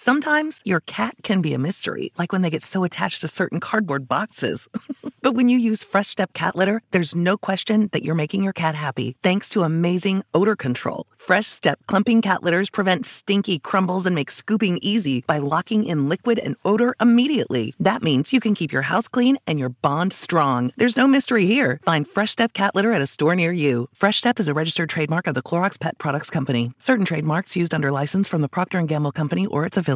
Sometimes your cat can be a mystery, like when they get so attached to certain cardboard boxes. but when you use Fresh Step cat litter, there's no question that you're making your cat happy thanks to amazing odor control. Fresh Step clumping cat litters prevent stinky crumbles and make scooping easy by locking in liquid and odor immediately. That means you can keep your house clean and your bond strong. There's no mystery here. Find Fresh Step cat litter at a store near you. Fresh Step is a registered trademark of the Clorox Pet Products Company. Certain trademarks used under license from the Procter & Gamble Company or its affiliates.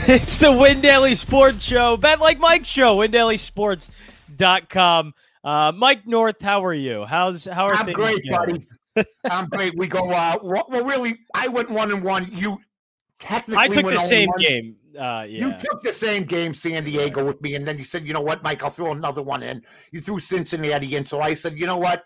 it's the Win Daily Sports Show. Bet like Mike Show, WinDailySports.com. Uh, Mike North, how are you? How's how are I'm things great, going? buddy. I'm great. We go uh well really I went one and one. You technically I took the same one. game. Uh, yeah. You took the same game, San Diego, with me, and then you said, "You know what, Mike? I'll throw another one in." You threw Cincinnati in, so I said, "You know what?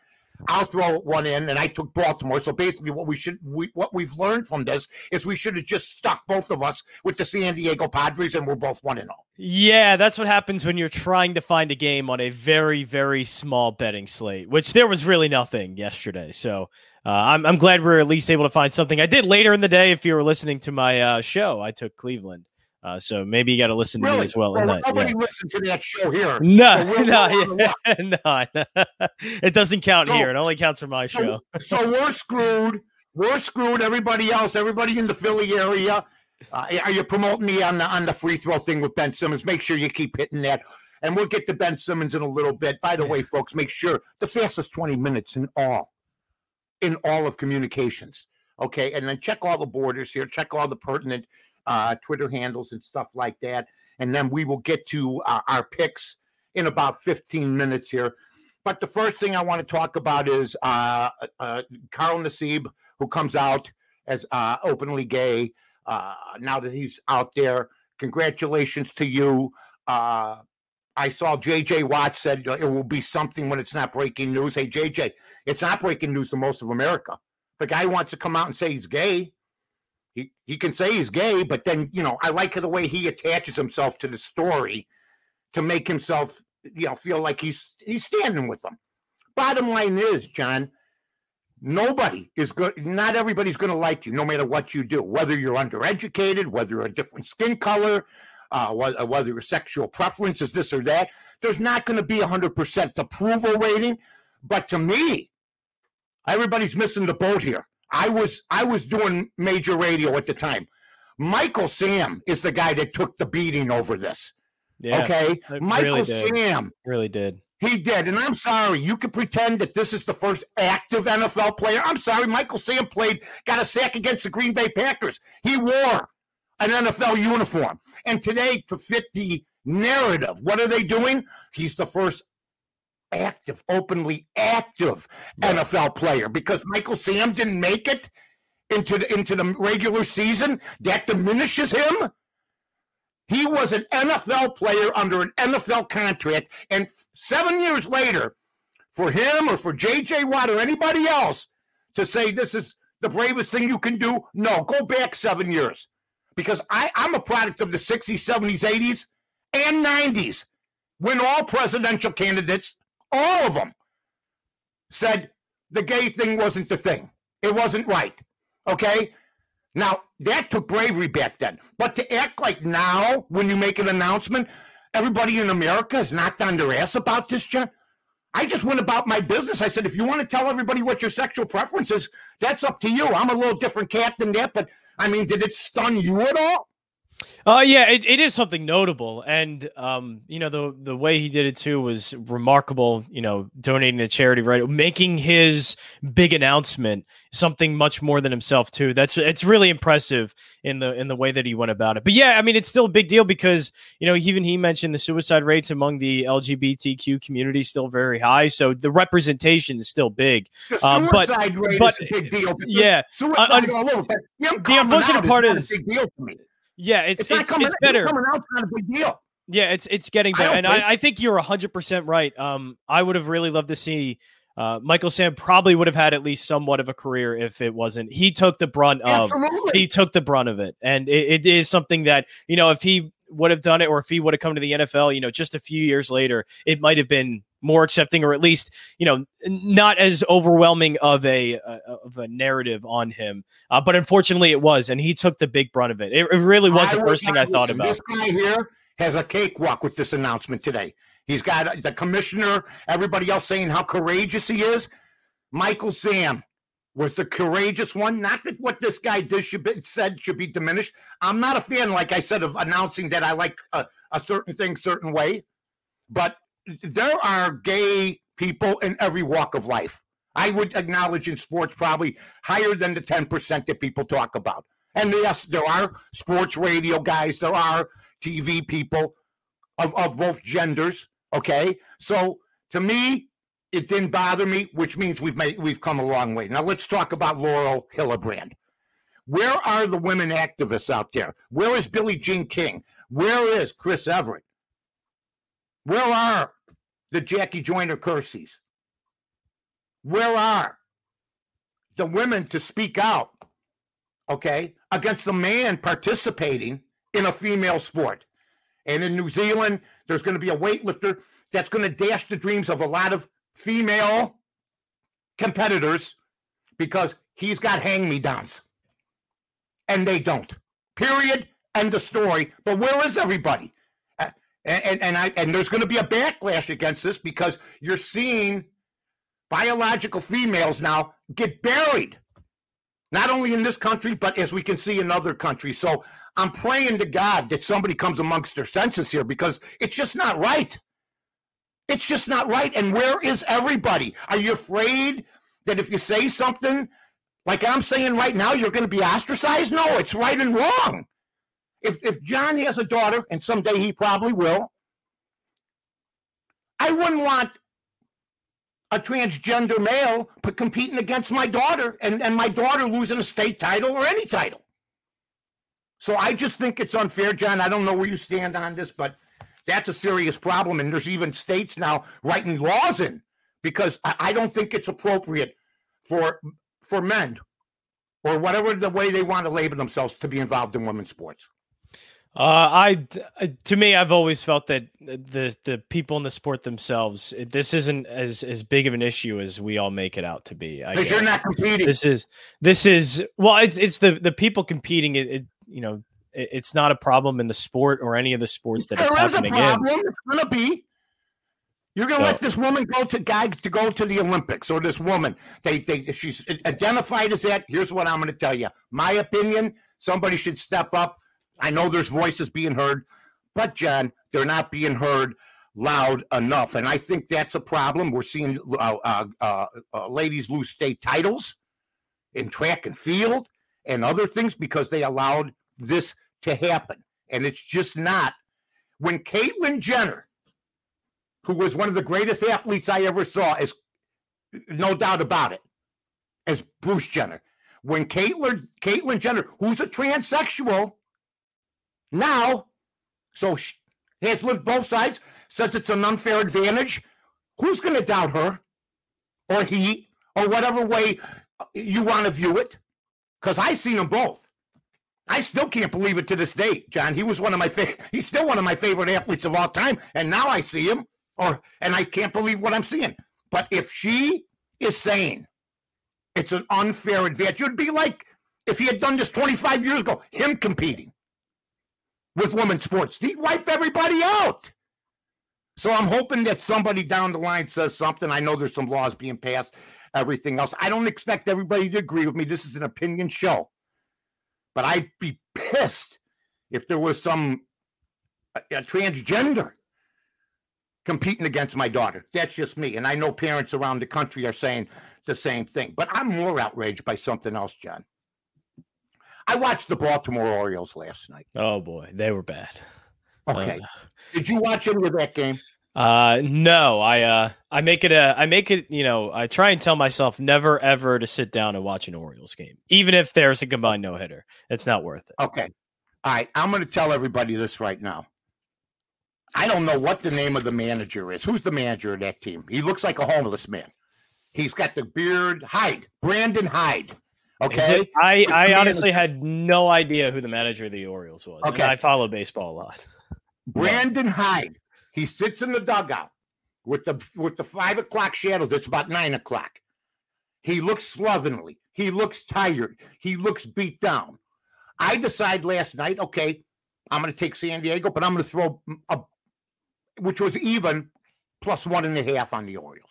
I'll throw one in," and I took Baltimore. So basically, what we should, we, what we've learned from this is we should have just stuck both of us with the San Diego Padres, and we're both one and all. Yeah, that's what happens when you're trying to find a game on a very, very small betting slate, which there was really nothing yesterday. So uh, I'm, I'm glad we are at least able to find something. I did later in the day. If you were listening to my uh, show, I took Cleveland. Uh, so maybe you got to listen to me as well. in that, nobody yeah. listened to that show here. No, So we're- no, we're yeah, no, it doesn't count So- here. It only counts for my show. So, so we're screwed. We're screwed. Everybody else, everybody in the Philly area. Uh, are you promoting me on the on the free throw thing with Ben Simmons? Make sure you keep hitting that, and we'll get to Ben Simmons in a little bit. By the way, folks, make sure the fastest twenty minutes in all, in all of communications. Okay, and then check all the borders here. Check all the pertinent uh, Twitter handles and stuff like that, and then we will get to uh, our picks in about fifteen minutes here. But the first thing I want to talk about is uh, uh, Carl Nassib, who comes out as uh, openly gay uh, now that he's out there. Congratulations to you. Uh, I saw JJ Watt said it will be something when it's not breaking news. Hey, JJ, it's not breaking news to most of America. The guy wants to come out and say he's gay. He, he can say he's gay, but then, you know, I like the way he attaches himself to the story to make himself, you know, feel like he's he's standing with them. Bottom line is, John, nobody is good. Not everybody's going to like you, no matter what you do. Whether you're undereducated, whether you're a different skin color, uh, whether, whether your sexual preference is this or that. There's not going to be a hundred percent approval rating. But to me, everybody's missing the boat here. I was I was doing major radio at the time. Michael Sam is the guy that took the beating over this. Yeah, okay, Michael really. Sam Really did. he did. And I'm sorry, you can pretend that this is the first active NFL player. I'm sorry, Michael Sam played, got a sack against the Green Bay Packers. He wore an NFL uniform. And today, to fit the narrative, what are they doing? He's the first active, openly active NFL player because Michael Sam didn't make it into the, into the regular season. That diminishes him. He was an NFL player under an NFL contract. And seven years later, for him or for JJ Watt or anybody else to say this is the bravest thing you can do, no, go back seven years. Because I, I'm a product of the 60s, 70s, 80s, and 90s when all presidential candidates, all of them, said the gay thing wasn't the thing. It wasn't right. Okay? Now, that took bravery back then. But to act like now, when you make an announcement, everybody in America is knocked on their ass about this, John. I just went about my business. I said, if you want to tell everybody what your sexual preference is, that's up to you. I'm a little different cat than that, but I mean, did it stun you at all? Uh yeah, it, it is something notable, and um, you know the the way he did it too was remarkable. You know, donating to charity, right? Making his big announcement something much more than himself too. That's it's really impressive in the in the way that he went about it. But yeah, I mean, it's still a big deal because you know even he mentioned the suicide rates among the LGBTQ community still very high, so the representation is still big. Um, but but big deal. Yeah, suicide uh, all over. But the unfortunate part is, big deal to me. Yeah, it's it's, it's, coming, it's better. Coming out's not a big deal. Yeah, it's it's getting better, I and I, I, think you're hundred percent right. Um, I would have really loved to see. Uh, Michael Sam probably would have had at least somewhat of a career if it wasn't. He took the brunt of. Absolutely. He took the brunt of it, and it, it is something that you know if he would have done it, or if he would have come to the NFL, you know, just a few years later, it might have been more accepting or at least you know not as overwhelming of a uh, of a narrative on him. Uh, but unfortunately it was and he took the big brunt of it. It, it really was I the first thing i thought about. This guy here has a cakewalk with this announcement today. He's got the commissioner everybody else saying how courageous he is. Michael sam was the courageous one. Not that what this guy did should be, said should be diminished. I'm not a fan like i said of announcing that i like a, a certain thing certain way. But there are gay people in every walk of life. I would acknowledge in sports probably higher than the 10% that people talk about. And yes, there are sports radio guys, there are TV people of, of both genders. Okay. So to me, it didn't bother me, which means we've made we've come a long way. Now let's talk about Laurel Hillenbrand. Where are the women activists out there? Where is Billie Jean King? Where is Chris Evert? Where are the Jackie Joyner Kerseys? Where are the women to speak out, okay, against a man participating in a female sport? And in New Zealand, there's going to be a weightlifter that's going to dash the dreams of a lot of female competitors because he's got hang me downs. And they don't. Period. End of story. But where is everybody? And, and, and I and there's going to be a backlash against this because you're seeing biological females now get buried, not only in this country, but as we can see in other countries. So I'm praying to God that somebody comes amongst their senses here because it's just not right. It's just not right. And where is everybody? Are you afraid that if you say something like I'm saying right now, you're going to be ostracized? No, it's right and wrong if if John has a daughter, and someday he probably will, I wouldn't want a transgender male competing against my daughter and, and my daughter losing a state title or any title. So I just think it's unfair, John. I don't know where you stand on this, but that's a serious problem. And there's even states now writing laws in because I, I don't think it's appropriate for for men or whatever the way they want to label themselves to be involved in women's sports. Uh, I to me, I've always felt that the the people in the sport themselves, this isn't as as big of an issue as we all make it out to be. Because you're not competing. This is this is well, it's it's the the people competing. It, it you know, it, it's not a problem in the sport or any of the sports that there it's happening a problem. in. It's gonna be. You're gonna so, let this woman go to guy to go to the Olympics, or this woman they they she's identified as that. Here's what I'm gonna tell you. My opinion: somebody should step up I know there's voices being heard, but John, they're not being heard loud enough, and I think that's a problem. We're seeing uh, uh, uh, uh, ladies lose state titles in track and field and other things because they allowed this to happen, and it's just not. When Caitlyn Jenner, who was one of the greatest athletes I ever saw, is no doubt about it, as Bruce Jenner. When Caitlyn Caitlyn Jenner, who's a transsexual, now, so she has lived both sides, says it's an unfair advantage. Who's going to doubt her or he or whatever way you want to view it? Because I've seen them both. I still can't believe it to this day, John. He was one of my favorite. He's still one of my favorite athletes of all time, and now I see him, or and I can't believe what I'm seeing. But if she is saying it's an unfair advantage, it'd be like if he had done this 25 years ago, him competing with women's sports. He'd wipe everybody out. So I'm hoping that somebody down the line says something. I know there's some laws being passed, everything else. I don't expect everybody to agree with me. This is an opinion show. But I'd be pissed if there was some a, a transgender competing against my daughter. That's just me. And I know parents around the country are saying the same thing. But I'm more outraged by something else, John. I watched the Baltimore Orioles last night. Oh boy, they were bad. Okay. Uh, Did you watch any of that game? Uh no, I uh I make it a I make it, you know, I try and tell myself never ever to sit down and watch an Orioles game. Even if there's a combined no hitter. It's not worth it. Okay. All right. I'm gonna tell everybody this right now. I don't know what the name of the manager is. Who's the manager of that team? He looks like a homeless man. He's got the beard. Hyde, Brandon Hyde. Okay. It, I, I honestly had no idea who the manager of the Orioles was. Okay. I follow baseball a lot. Brandon Hyde. He sits in the dugout with the with the five o'clock shadows. It's about nine o'clock. He looks slovenly. He looks tired. He looks beat down. I decide last night, okay, I'm going to take San Diego, but I'm going to throw mm, a which was even plus one and a half on the Orioles.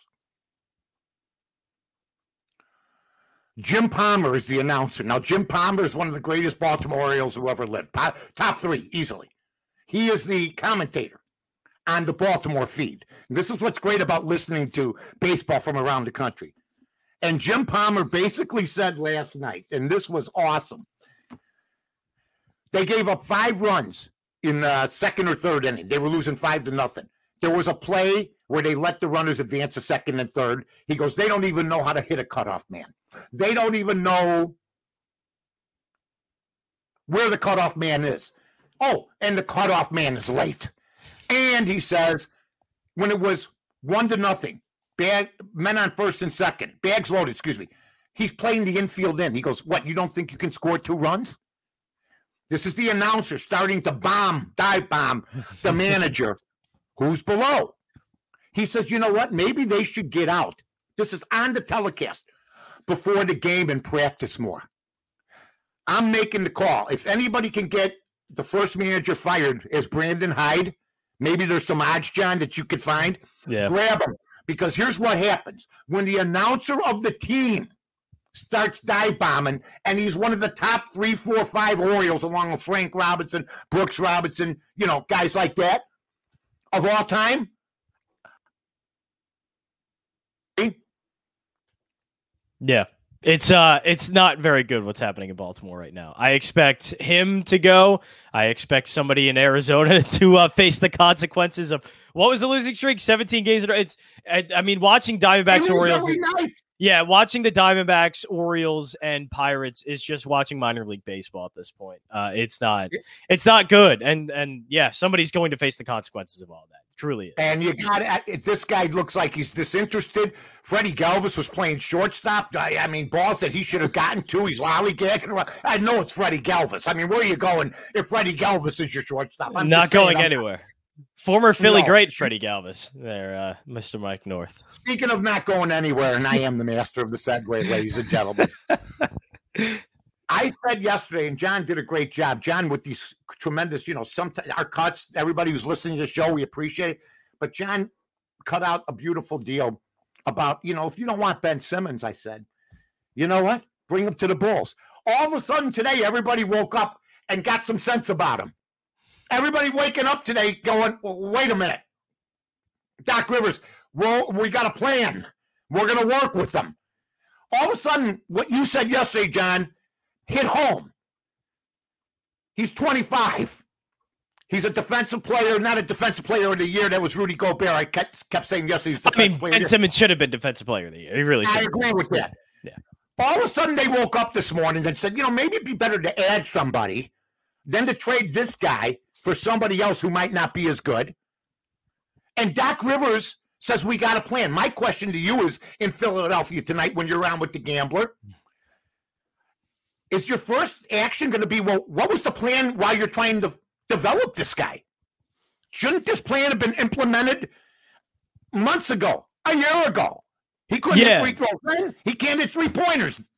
Jim Palmer is the announcer. Now, Jim Palmer is one of the greatest Baltimore Orioles who ever lived. Top three, easily. He is the commentator on the Baltimore feed. This is what's great about listening to baseball from around the country. And Jim Palmer basically said last night, and this was awesome. They gave up five runs in the second or third inning. They were losing five to nothing. There was a play where they let the runners advance to second and third. He goes, they don't even know how to hit a cutoff man. They don't even know where the cutoff man is. Oh, and the cutoff man is late. And he says, when it was one to nothing, bag men on first and second, bags loaded, excuse me. He's playing the infield in. He goes, What, you don't think you can score two runs? This is the announcer starting to bomb, dive bomb the manager who's below. He says, you know what? Maybe they should get out. This is on the telecast before the game and practice more. I'm making the call. If anybody can get the first manager fired as Brandon Hyde, maybe there's some odds, John, that you could find. Yeah. Grab him. Because here's what happens when the announcer of the team starts dive bombing, and he's one of the top three, four, five Orioles, along with Frank Robinson, Brooks Robinson, you know, guys like that of all time. Yeah. It's uh it's not very good what's happening in Baltimore right now. I expect him to go. I expect somebody in Arizona to uh, face the consequences of what was the losing streak? 17 games. in It's I, I mean watching Diamondbacks Orioles. Nice. Yeah, watching the Diamondbacks, Orioles, and Pirates is just watching minor league baseball at this point. Uh, it's not, it's not good, and and yeah, somebody's going to face the consequences of all that. Truly, is. and you got it. this guy looks like he's disinterested. Freddie Galvis was playing shortstop. I, I mean, Ball said he should have gotten two. He's lollygagging around. I know it's Freddie Galvis. I mean, where are you going if Freddie Galvis is your shortstop? I'm not going anywhere. Former Philly no. great Freddie Galvis, there, uh, Mr. Mike North. Speaking of not going anywhere, and I am the master of the segue, ladies and gentlemen. I said yesterday, and John did a great job. John, with these tremendous, you know, sometimes our cuts, everybody who's listening to the show, we appreciate it. But John cut out a beautiful deal about, you know, if you don't want Ben Simmons, I said, you know what? Bring him to the Bulls. All of a sudden today, everybody woke up and got some sense about him. Everybody waking up today going, well, wait a minute. Doc Rivers, well, we got a plan. We're going to work with them. All of a sudden, what you said yesterday, John, hit home. He's 25. He's a defensive player, not a defensive player of the year. That was Rudy Gobert. I kept, kept saying yesterday. I mean, Ben Simmons should have been defensive player of the year. He really. Should. I agree with that. Yeah. All of a sudden, they woke up this morning and said, you know, maybe it'd be better to add somebody than to trade this guy for somebody else who might not be as good. And Doc Rivers says we got a plan. My question to you is in Philadelphia tonight when you're around with the gambler, is your first action going to be, well, what was the plan while you're trying to develop this guy? Shouldn't this plan have been implemented months ago, a year ago? He couldn't yeah. hit free throws then. He can't hit three pointers.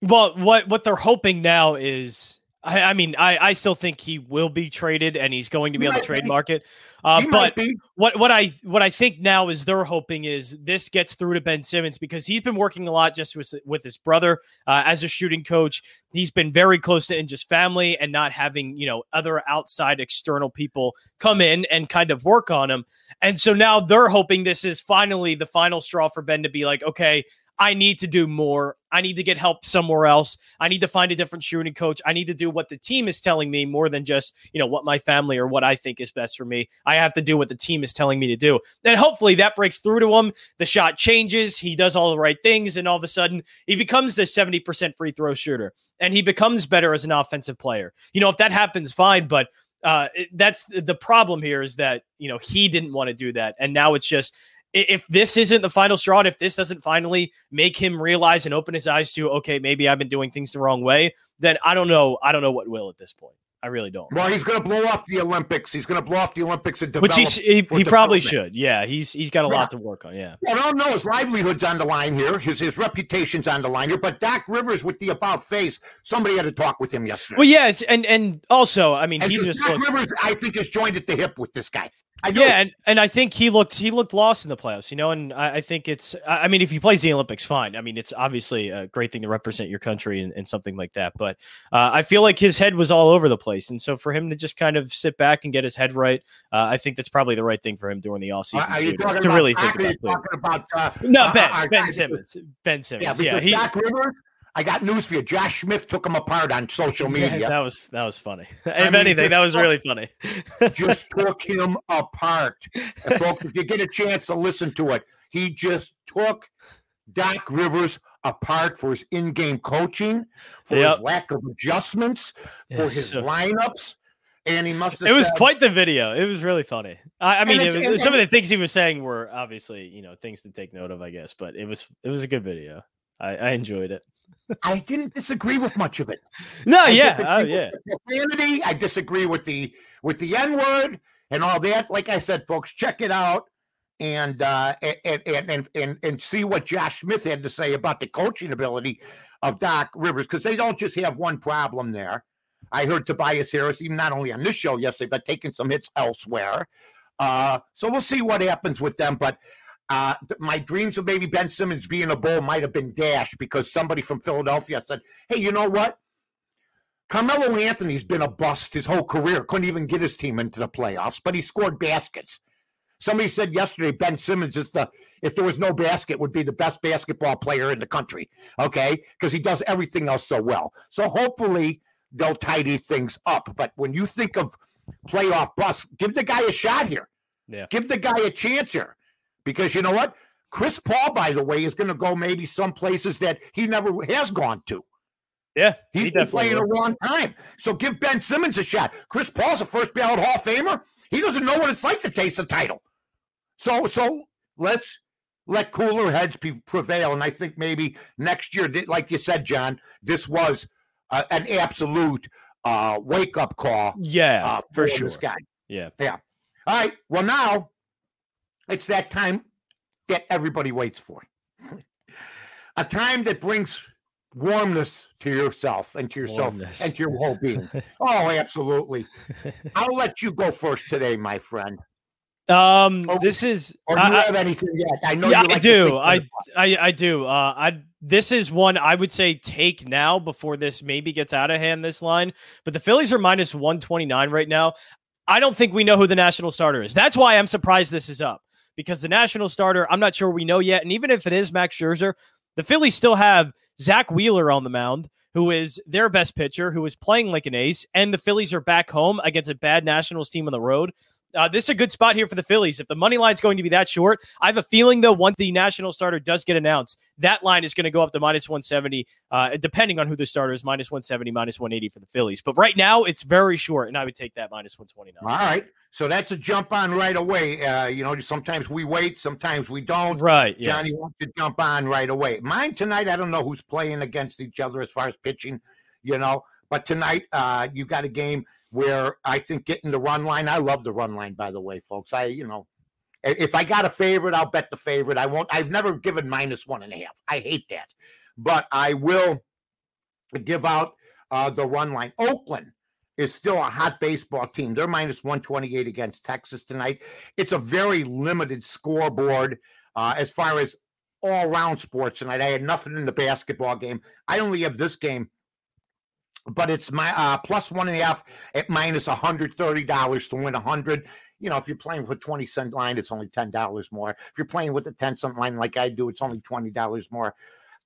Well, what what they're hoping now is I, I mean, I, I still think he will be traded, and he's going to be He on the trade be. market. Uh, but what what I what I think now is they're hoping is this gets through to Ben Simmons because he's been working a lot just with with his brother uh, as a shooting coach. He's been very close to in just family and not having you know other outside external people come in and kind of work on him. And so now they're hoping this is finally the final straw for Ben to be like, okay, I need to do more. I need to get help somewhere else. I need to find a different shooting coach. I need to do what the team is telling me more than just, you know, what my family or what I think is best for me. I have to do what the team is telling me to do. And hopefully that breaks through to him. The shot changes. He does all the right things. And all of a sudden he becomes the 70% free throw shooter and he becomes better as an offensive player. You know, if that happens, fine. But uh, that's the problem here is that, you know, he didn't want to do that. And now it's just, if this isn't the final straw, and if this doesn't finally make him realize and open his eyes to, okay, maybe I've been doing things the wrong way, then I don't know. I don't know what will at this point. I really don't. Well, he's going to blow off the Olympics. He's going to blow off the Olympics and Which develop. he's, he, he probably should. Yeah, he's he's got a Yeah. lot to work on. Yeah. I don't know. His livelihood's on the line here. His his reputation's on the line here. But Doc Rivers with the about face, somebody had to talk with him yesterday. Well, yes, and and also, I mean, and he just Doc looked, Rivers, I think, is joined at the hip with this guy. I yeah, and, and I think he looked he looked lost in the playoffs, you know, and I, I think it's I mean if he plays the Olympics, fine. I mean it's obviously a great thing to represent your country and, and something like that, but uh, I feel like his head was all over the place, and so for him to just kind of sit back and get his head right, uh, I think that's probably the right thing for him during the offseason too, to, really think or are you about talking about uh, No, uh, Ben Ben? Simmons, Ben Yeah, Simmons, because yeah, he Doc Rivers. I got news for you. Josh Smith took him apart on social media. that was that was funny. if mean, anything, that was look- really funny. just took him apart. And folks, if you get a chance to listen to it, he just took Doc Rivers apart for his in-game coaching, for Yep. his lack of adjustments, for Yeah, his lineups, and he must have. It was said- quite the video. It was really funny. I, I mean, it was, and- some of the things he was saying were obviously, you know, things to take note of, I guess. But it was it was a good video. I, I enjoyed it. I didn't disagree with much of it. No, I yeah, oh, yeah. Profanity. I disagree with the with the N word and all that. Like I said, folks, check it out and uh, and, and and and and see what Josh Smith had to say about the coaching ability of Doc Rivers because they don't just have one problem there. I heard Tobias Harris, even not only on this show yesterday, but taking some hits elsewhere. Uh, so we'll see what happens with them. But uh, my dreams of maybe Ben Simmons being a bull might have been dashed because somebody from Philadelphia said, "Hey, you know what? Carmelo Anthony's been a bust his whole career. Couldn't even get his team into the playoffs, but he scored baskets. Somebody said yesterday Ben Simmons is the if there was no basket would be the best basketball player in the country. Okay, because he does everything else so well. So hopefully they'll tidy things up. But when you think of playoff bust, give the guy a shot here. Yeah. Give the guy a chance here, because you know what. Chris Paul, by the way, is going to go maybe some places that he never has gone to. Yeah, He's he been playing a long time. So give Ben Simmons a shot. Chris Paul's a first ballot Hall of Famer. He doesn't know what it's like to taste a title. So so let's let cooler heads be, prevail. And I think maybe next year, like you said, John, this was uh, an absolute uh, wake up call Yeah, uh, for for sure. this guy. Yeah. All right. Well, now it's that time that everybody waits for. A time that brings warmness to yourself and to yourself Warmness. and to your whole being. oh, absolutely. I'll let you go first today, my friend. Um, Oh, this is Or do I- you I- have anything yet? I know yeah, you like I do. I, I I do. Uh, I this is one I would say take now before this maybe gets out of hand. This line, but the Phillies are minus one twenty nine right now. I don't think we know who the national starter is. That's why I'm surprised this is up because the national starter I'm not sure we know yet. And even if it is Max Scherzer, the Phillies still have Zack Wheeler on the mound, who is their best pitcher, who is playing like an ace, and the Phillies are back home against a bad Nationals team on the road. Uh, this is a good spot here for the Phillies. If the money line's going to be that short, I have a feeling though once the national starter does get announced, that line is going to go up to minus 170, uh, depending on who the starter is, minus 170, minus 180 for the Phillies. But right now, it's very short, and I would take that minus 129. All right. So that's a jump on right away. Uh, you know, sometimes we wait, sometimes we don't. Right. Yeah. Johnny wants to jump on right away. Mine tonight, I don't know who's playing against each other as far as pitching, you know. But tonight, uh, you got a game where I think getting the run line. I love the run line, by the way, folks. I, you know, if I got a favorite, I'll bet the favorite. I won't. I've never given minus one and a half. I hate that, but I will give out uh, the run line. Oakland is still a hot baseball team. They're minus 128 against Texas tonight. It's a very limited scoreboard uh, as far as all round sports tonight. I had nothing in the basketball game. I only have this game, but it's my uh, plus one and a half at minus $130 to win 100 you know, if you're playing with a 20 cent line, it's only $10 more. If you're playing with a 10 cent line like I do, it's only $20 more.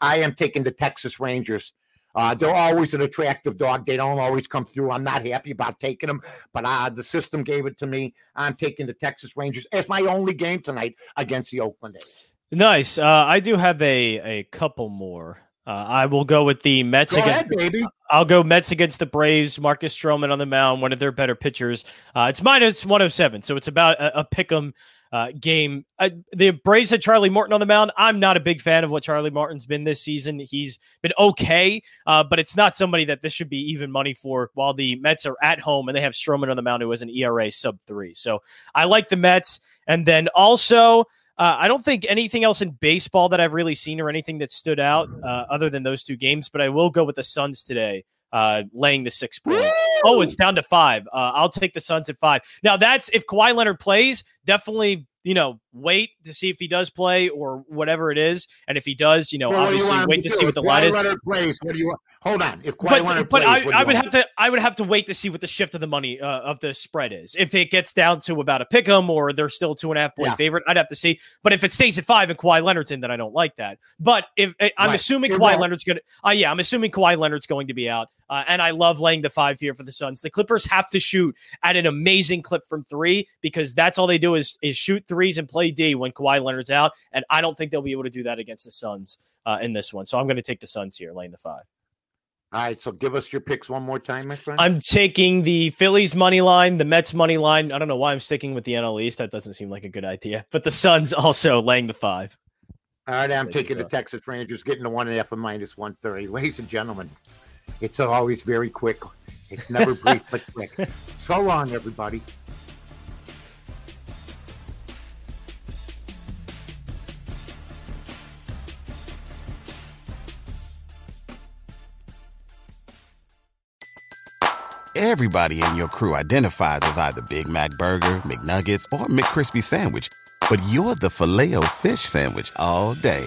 I am taking the Texas Rangers. Uh, they're always an attractive dog. They don't always come through. I'm not happy about taking them, but uh, the system gave it to me. I'm taking the Texas Rangers as my only game tonight against the Oakland A's. Nice. Uh, I do have a a couple more. Uh, I will go with the Mets Go against. ahead, baby. I'll go Mets against the Braves. Marcus Stroman on the mound, one of their better pitchers. Uh, it's minus 107, so it's about a, a pick 'em uh, game. Uh, the Braves had Charlie Morton on the mound. I'm not a big fan of what Charlie Morton's been this season. He's been okay, uh, but it's not somebody that this should be even money for. While the Mets are at home and they have Stroman on the mound, who has an ERA sub three. So I like the Mets, and then also. Uh, I don't think anything else in baseball that I've really seen or anything that stood out uh, other than those two games, but I will go with the Suns today, uh, laying the six points. Oh, it's down to five. Uh, I'll take the Suns at five. Now, that's if Kawhi Leonard plays, definitely, you know, wait to see if he does play or whatever it is. And if he does, you know, Well, do you obviously wait to do? see what the line is. Plays. What do you want? Hold on. If Kawhi But, Leonard but plays, I, what do you I would have to I would have to wait to see what the shift of the money uh, of the spread is. If it gets down to about a pick 'em or they're still two and a half point Yeah. favorite, I'd have to see. But if it stays at five and Kawhi Leonard's in, then I don't like that. But if eh, I'm Right. assuming Kawhi. Leonard's gonna, uh, yeah, I'm assuming Kawhi Leonard's going to be out, uh, and I love laying the five here for the Suns. The Clippers have to shoot at an amazing clip from three because that's all they do is is shoot threes and play D when Kawhi Leonard's out, and I don't think they'll be able to do that against the Suns uh, in this one. So I'm going to take the Suns here, laying the five. All right. So give us your picks one more time, my friend. I'm taking the Phillies money line, the Mets money line. I don't know why I'm sticking with the NL East. That doesn't seem like a good idea. But the Suns also laying the five. All right, I'm you taking the. Texas Rangers, getting the one and a half and minus one thirty. Ladies and gentlemen, it's always very quick. It's never brief but quick. So long, everybody. Everybody in your crew identifies as either Big Mac Burger, McNuggets, or McCrispy Sandwich. But you're the Filet-O-Fish Sandwich all day.